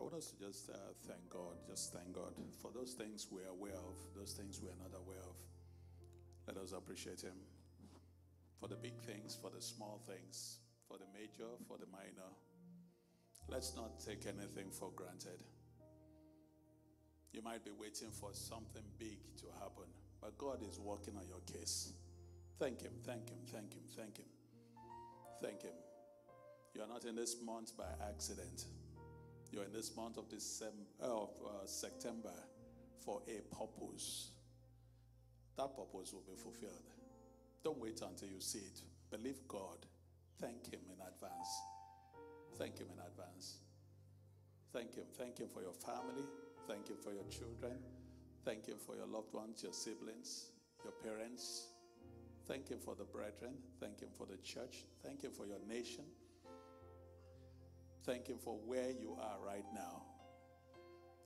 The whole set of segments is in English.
I want us to just uh, thank God, just thank God for those things we're aware of, those things we're not aware of. Let us appreciate Him for the big things, for the small things, for the major, for the minor. Let's not take anything for granted. You might be waiting for something big to happen, but God is working on your case. Thank Him, thank Him, thank Him, thank Him. Thank Him. You are not in this month by accident. You're in this month of December of uh, September for a purpose. That purpose will be fulfilled. Don't wait until you see it. Believe God. Thank Him in advance. Thank Him in advance. Thank Him. Thank Him for your family. Thank Him for your children. Thank Him for your loved ones, your siblings, your parents. Thank Him for the brethren. Thank Him for the church. Thank Him for your nation. Thank Him for where you are right now.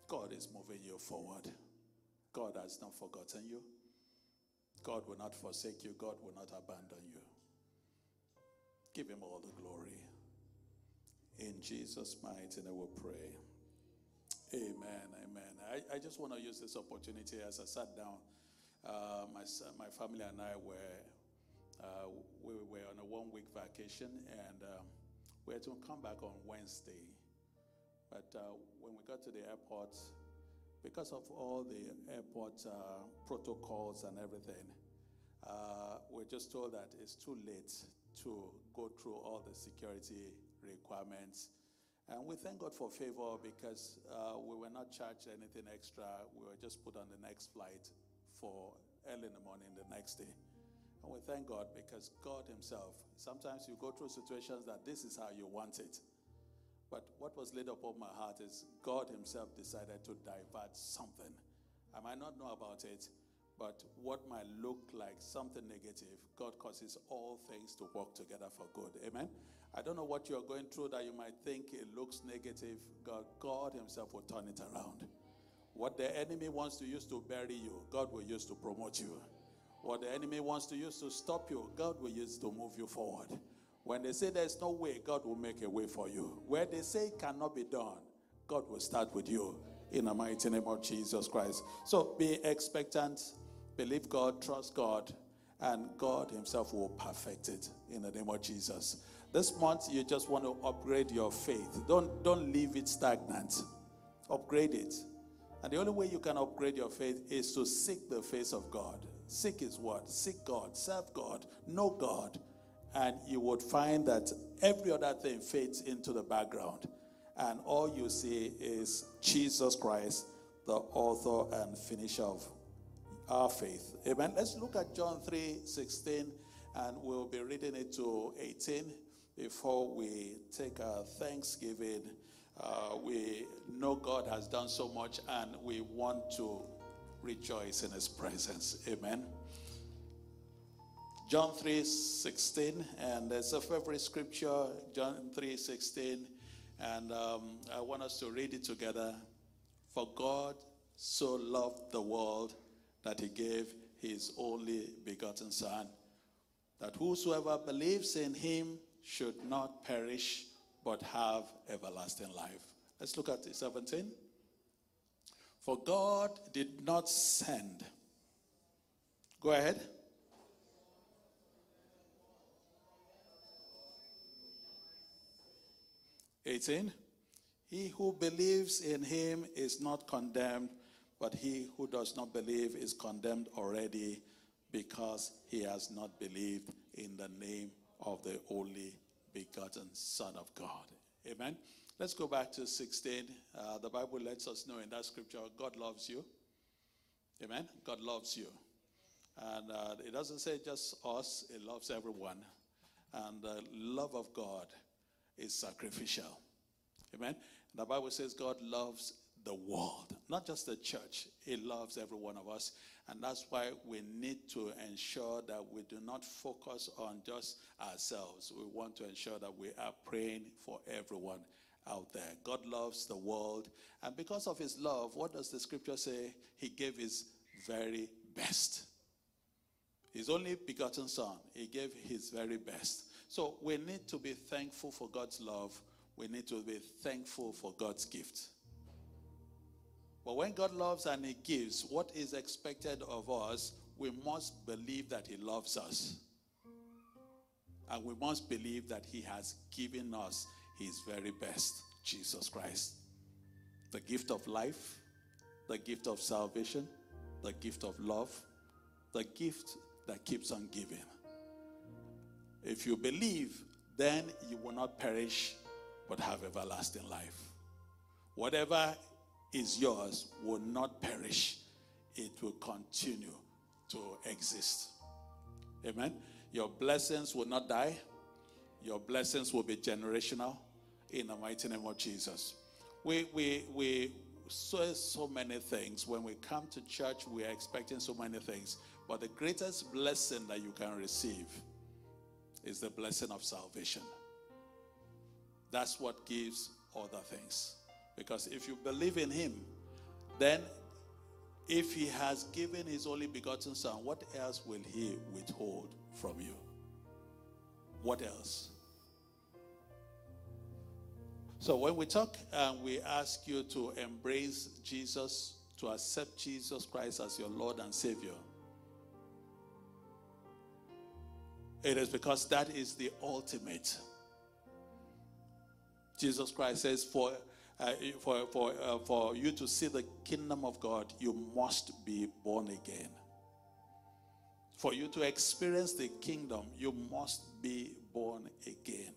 God is moving you forward. God has not forgotten you. God will not forsake you. God will not abandon you. Give Him all the glory. In Jesus' mighty name we pray. Amen. Amen. I, I just want to use this opportunity as I sat down. Uh, my, my family and I were, uh, we were on a one week vacation and um, we had to come back on Wednesday. But uh, when we got to the airport, because of all the airport uh, protocols and everything, uh, we're just told that it's too late to go through all the security requirements. And we thank God for favor because uh, we were not charged anything extra. We were just put on the next flight for early in the morning the next day. And we thank God because God Himself, sometimes you go through situations that this is how you want it. But what was laid upon my heart is God Himself decided to divert something. I might not know about it, but what might look like something negative, God causes all things to work together for good. Amen. I don't know what you're going through that you might think it looks negative. God, God Himself will turn it around. What the enemy wants to use to bury you, God will use to promote you. What the enemy wants to use to stop you, God will use to move you forward. When they say there's no way, God will make a way for you. Where they say it cannot be done, God will start with you in the mighty name of Jesus Christ. So be expectant, believe God, trust God, and God Himself will perfect it in the name of Jesus. This month, you just want to upgrade your faith. Don't, don't leave it stagnant. Upgrade it. And the only way you can upgrade your faith is to seek the face of God. Seek His word. Seek God. Serve God. Know God. And you would find that every other thing fades into the background. And all you see is Jesus Christ, the author and finisher of our faith. Amen. Let's look at John 3 16, and we'll be reading it to 18 before we take our Thanksgiving. Uh, we know God has done so much, and we want to rejoice in His presence. Amen. John 3 16, and it's a favorite scripture, John 3 16, and um, I want us to read it together. For God so loved the world that He gave His only begotten Son, that whosoever believes in Him should not perish but have everlasting life. Let's look at 17. For God did not send. Go ahead. Eighteen. He who believes in him is not condemned, but he who does not believe is condemned already because he has not believed in the name of the only begotten Son of God. Amen. Let's go back to 16. Uh, the Bible lets us know in that scripture God loves you. Amen. God loves you. And uh, it doesn't say just us, it loves everyone. And the love of God is sacrificial. Amen. The Bible says God loves the world, not just the church. He loves every one of us. And that's why we need to ensure that we do not focus on just ourselves. We want to ensure that we are praying for everyone out there. God loves the world. And because of his love, what does the scripture say? He gave his very best. His only begotten son, he gave his very best. So we need to be thankful for God's love. We need to be thankful for God's gift. But when God loves and He gives, what is expected of us, we must believe that He loves us. And we must believe that He has given us His very best, Jesus Christ. The gift of life, the gift of salvation, the gift of love, the gift that keeps on giving. If you believe, then you will not perish but have everlasting life. Whatever is yours will not perish, it will continue to exist. Amen. Your blessings will not die, your blessings will be generational in the mighty name of Jesus. We, we, we say so many things. When we come to church, we are expecting so many things. But the greatest blessing that you can receive is the blessing of salvation. That's what gives other things. Because if you believe in Him, then if He has given His only begotten Son, what else will He withhold from you? What else? So when we talk and we ask you to embrace Jesus, to accept Jesus Christ as your Lord and Savior, it is because that is the ultimate. Jesus Christ says, For uh, for, for, uh, for you to see the kingdom of God, you must be born again. For you to experience the kingdom, you must be born again.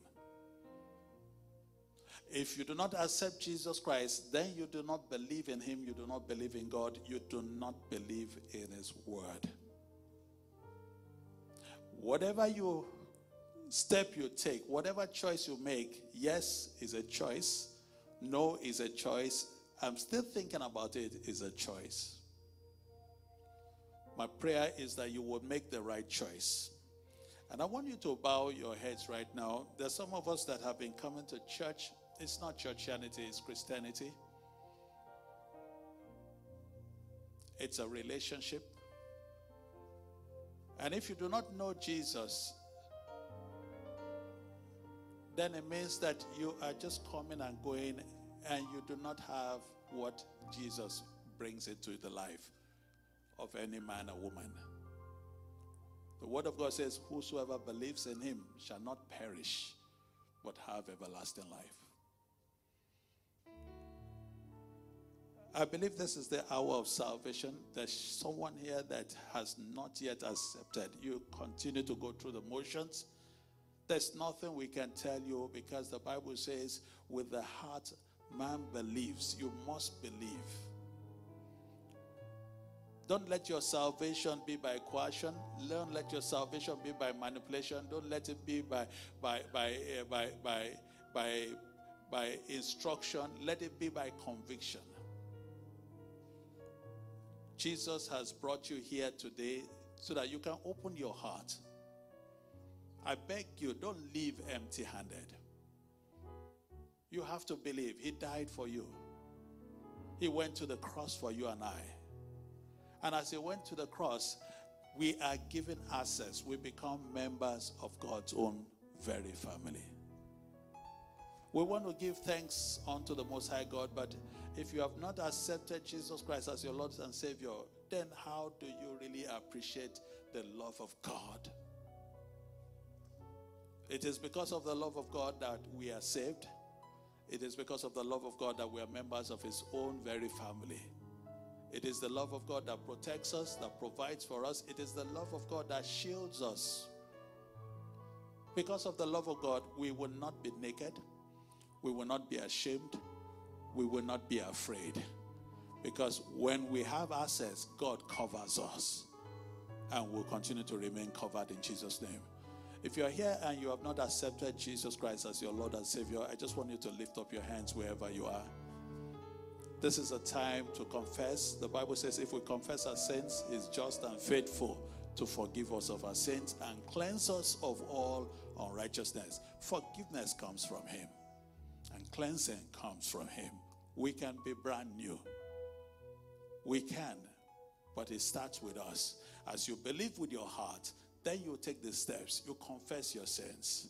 If you do not accept Jesus Christ, then you do not believe in Him, you do not believe in God, you do not believe in His Word. Whatever you step you take, whatever choice you make, yes is a choice, no is a choice. I'm still thinking about it is a choice. My prayer is that you will make the right choice. And I want you to bow your heads right now. There's some of us that have been coming to church. It's not churchianity, it's Christianity. It's a relationship. And if you do not know Jesus, then it means that you are just coming and going and you do not have what Jesus brings into the life of any man or woman. The word of God says, Whosoever believes in him shall not perish, but have everlasting life. I believe this is the hour of salvation. There's someone here that has not yet accepted. You continue to go through the motions there's nothing we can tell you because the Bible says, with the heart man believes. You must believe. Don't let your salvation be by coercion. Don't let your salvation be by manipulation. Don't let it be by by by uh, by by by by instruction. Let it be by conviction. Jesus has brought you here today so that you can open your heart I beg you, don't leave empty handed. You have to believe He died for you. He went to the cross for you and I. And as He went to the cross, we are given access. We become members of God's own very family. We want to give thanks unto the Most High God, but if you have not accepted Jesus Christ as your Lord and Savior, then how do you really appreciate the love of God? It is because of the love of God that we are saved. It is because of the love of God that we are members of His own very family. It is the love of God that protects us, that provides for us. It is the love of God that shields us. Because of the love of God, we will not be naked. We will not be ashamed. We will not be afraid. Because when we have access, God covers us. And will continue to remain covered in Jesus' name. If you're here and you have not accepted Jesus Christ as your Lord and Savior, I just want you to lift up your hands wherever you are. This is a time to confess. The Bible says if we confess our sins, He's just and faithful to forgive us of our sins and cleanse us of all unrighteousness. Forgiveness comes from Him, cleansing comes from Him. We can be brand new. We can, but it starts with us. As you believe with your heart then you take the steps. You confess your sins.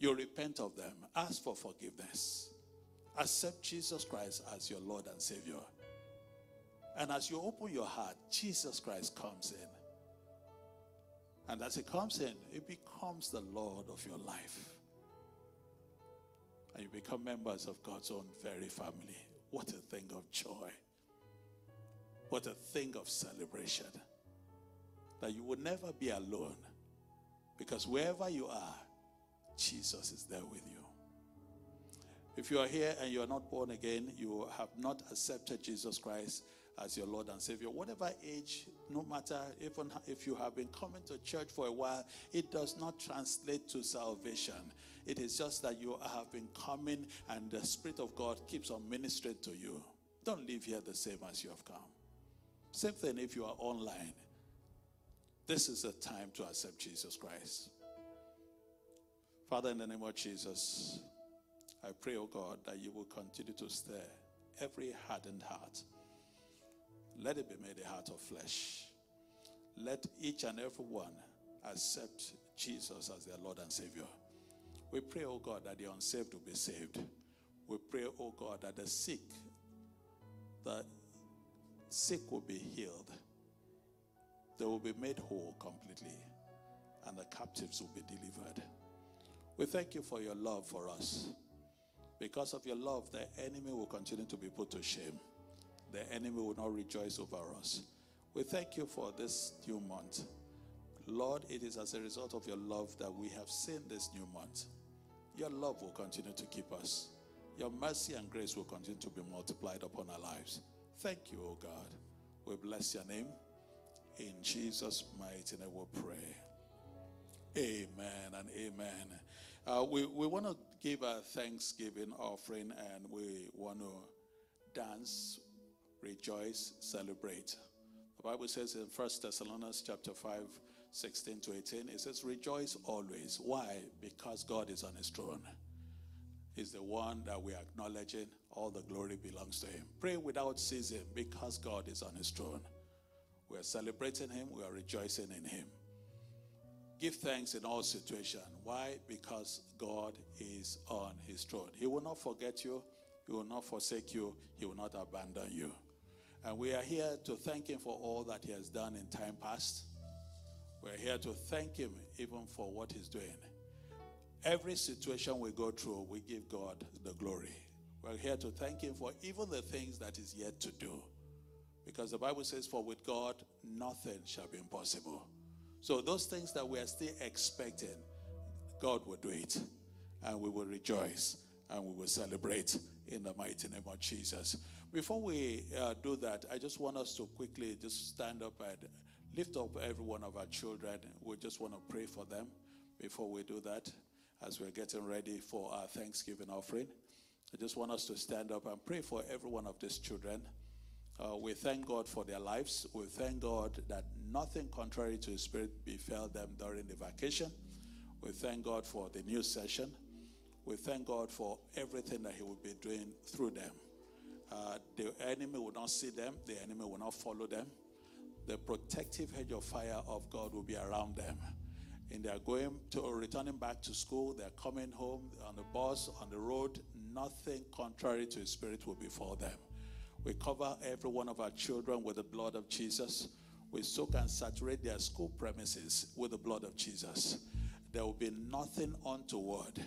You repent of them. Ask for forgiveness. Accept Jesus Christ as your Lord and Savior. And as you open your heart, Jesus Christ comes in. And as he comes in, he becomes the Lord of your life. And you become members of God's own very family. What a thing of joy. What a thing of celebration. That you will never be alone. Because wherever you are, Jesus is there with you. If you are here and you are not born again, you have not accepted Jesus Christ as your Lord and Savior, whatever age, no matter even if you have been coming to church for a while, it does not translate to salvation. It is just that you have been coming and the Spirit of God keeps on ministering to you. Don't leave here the same as you have come. Same thing if you are online. This is the time to accept Jesus Christ. Father, in the name of Jesus, I pray, oh God, that you will continue to stir every hardened heart. Let it be made a heart of flesh. Let each and every one accept Jesus as their Lord and Savior. We pray, oh God, that the unsaved will be saved. We pray, oh God, that the sick, the sick will be healed. They will be made whole completely, and the captives will be delivered. We thank you for your love for us. Because of your love, the enemy will continue to be put to shame. The enemy will not rejoice over us. We thank you for this new month. Lord, it is as a result of your love that we have seen this new month. Your love will continue to keep us. Your mercy and grace will continue to be multiplied upon our lives. Thank you, O God. We bless your name. In Jesus' mighty name we pray. Amen and amen. Uh, we we want to give a thanksgiving offering and we want to dance, rejoice, celebrate. The Bible says in First Thessalonians chapter 5, 16 to 18, it says, Rejoice always. Why? Because God is on his throne. He's the one that we are acknowledging. All the glory belongs to him. Pray without ceasing because God is on his throne. We are celebrating him, we are rejoicing in him. Give thanks in all situations. Why? Because God is on his throne. He will not forget you, he will not forsake you, he will not abandon you. And we are here to thank him for all that he has done in time past. We're here to thank him even for what he's doing. Every situation we go through, we give God the glory. We're here to thank him for even the things that is yet to do. Because the Bible says, For with God, nothing shall be impossible. So those things that we are still expecting, God will do it. And we will rejoice and we will celebrate in the mighty name of Jesus. Before we uh, do that, I just want us to quickly just stand up and lift up every one of our children. We just want to pray for them before we do that as we're getting ready for our Thanksgiving offering. I just want us to stand up and pray for every one of these children. Uh, we thank God for their lives. We thank God that nothing contrary to His Spirit befell them during the vacation. We thank God for the new session. We thank God for everything that He will be doing through them. Uh, the enemy will not see them, the enemy will not follow them. The protective hedge of fire of God will be around them. And they are going to returning back to school, they're coming home on the bus, on the road. Nothing contrary to His Spirit will befall them. We cover every one of our children with the blood of Jesus. We soak and saturate their school premises with the blood of Jesus. There will be nothing untoward.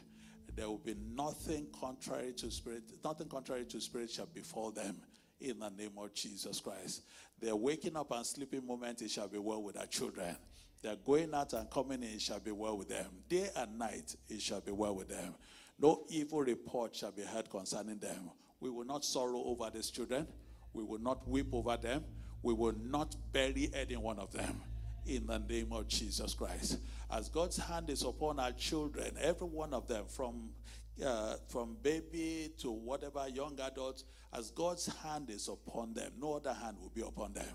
There will be nothing contrary to spirit. Nothing contrary to spirit shall befall them in the name of Jesus Christ. Their waking up and sleeping moment, it shall be well with our children. Their going out and coming in, it shall be well with them. Day and night, it shall be well with them. No evil report shall be heard concerning them. We will not sorrow over these children. We will not weep over them. We will not bury any one of them in the name of Jesus Christ. As God's hand is upon our children, every one of them, from uh, from baby to whatever young adults, as God's hand is upon them, no other hand will be upon them.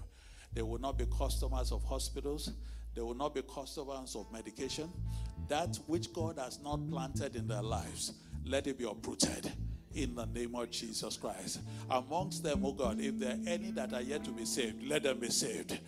They will not be customers of hospitals. They will not be customers of medication. That which God has not planted in their lives, let it be uprooted in the name of Jesus Christ. Amongst them, oh God, if there are any that are yet to be saved, let them be saved.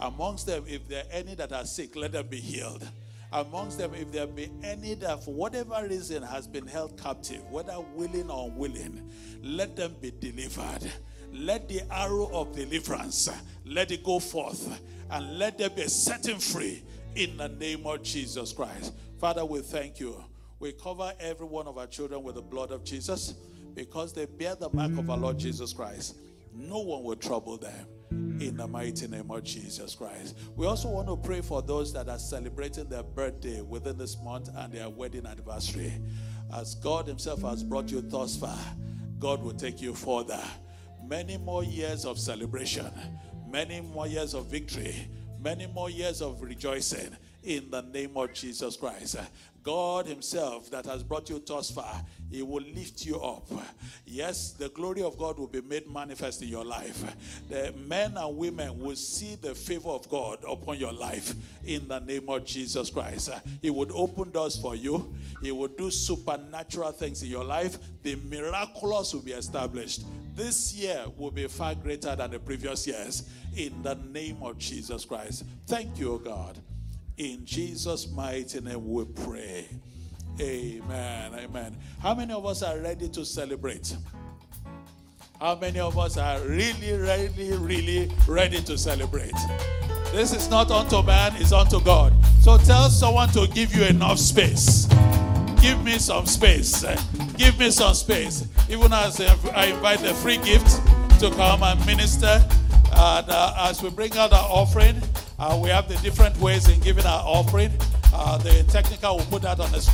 Amongst them, if there are any that are sick, let them be healed. Amongst them, if there be any that for whatever reason has been held captive, whether willing or unwilling, let them be delivered. let the arrow of deliverance let it go forth and let there be setting free in the name of Jesus Christ. Father, we thank you. We cover every one of our children with the blood of Jesus because they bear the mark of our Lord Jesus Christ. No one will trouble them in the mighty name of Jesus Christ. We also want to pray for those that are celebrating their birthday within this month and their wedding anniversary. As God Himself has brought you thus far, God will take you further. Many more years of celebration, many more years of victory, many more years of rejoicing in the name of Jesus Christ. God Himself that has brought you thus far, He will lift you up. Yes, the glory of God will be made manifest in your life. The men and women will see the favor of God upon your life in the name of Jesus Christ. He would open doors for you, He would do supernatural things in your life. The miraculous will be established. This year will be far greater than the previous years in the name of Jesus Christ. Thank you, God. In Jesus' mighty name we pray. Amen. Amen. How many of us are ready to celebrate? How many of us are really, really, really ready to celebrate? This is not unto man, it's unto God. So tell someone to give you enough space. Give me some space. Give me some space. Even as I invite the free gift to come and minister. And uh, as we bring out our offering, uh, we have the different ways in giving our offering. Uh, the technical will put that on the screen.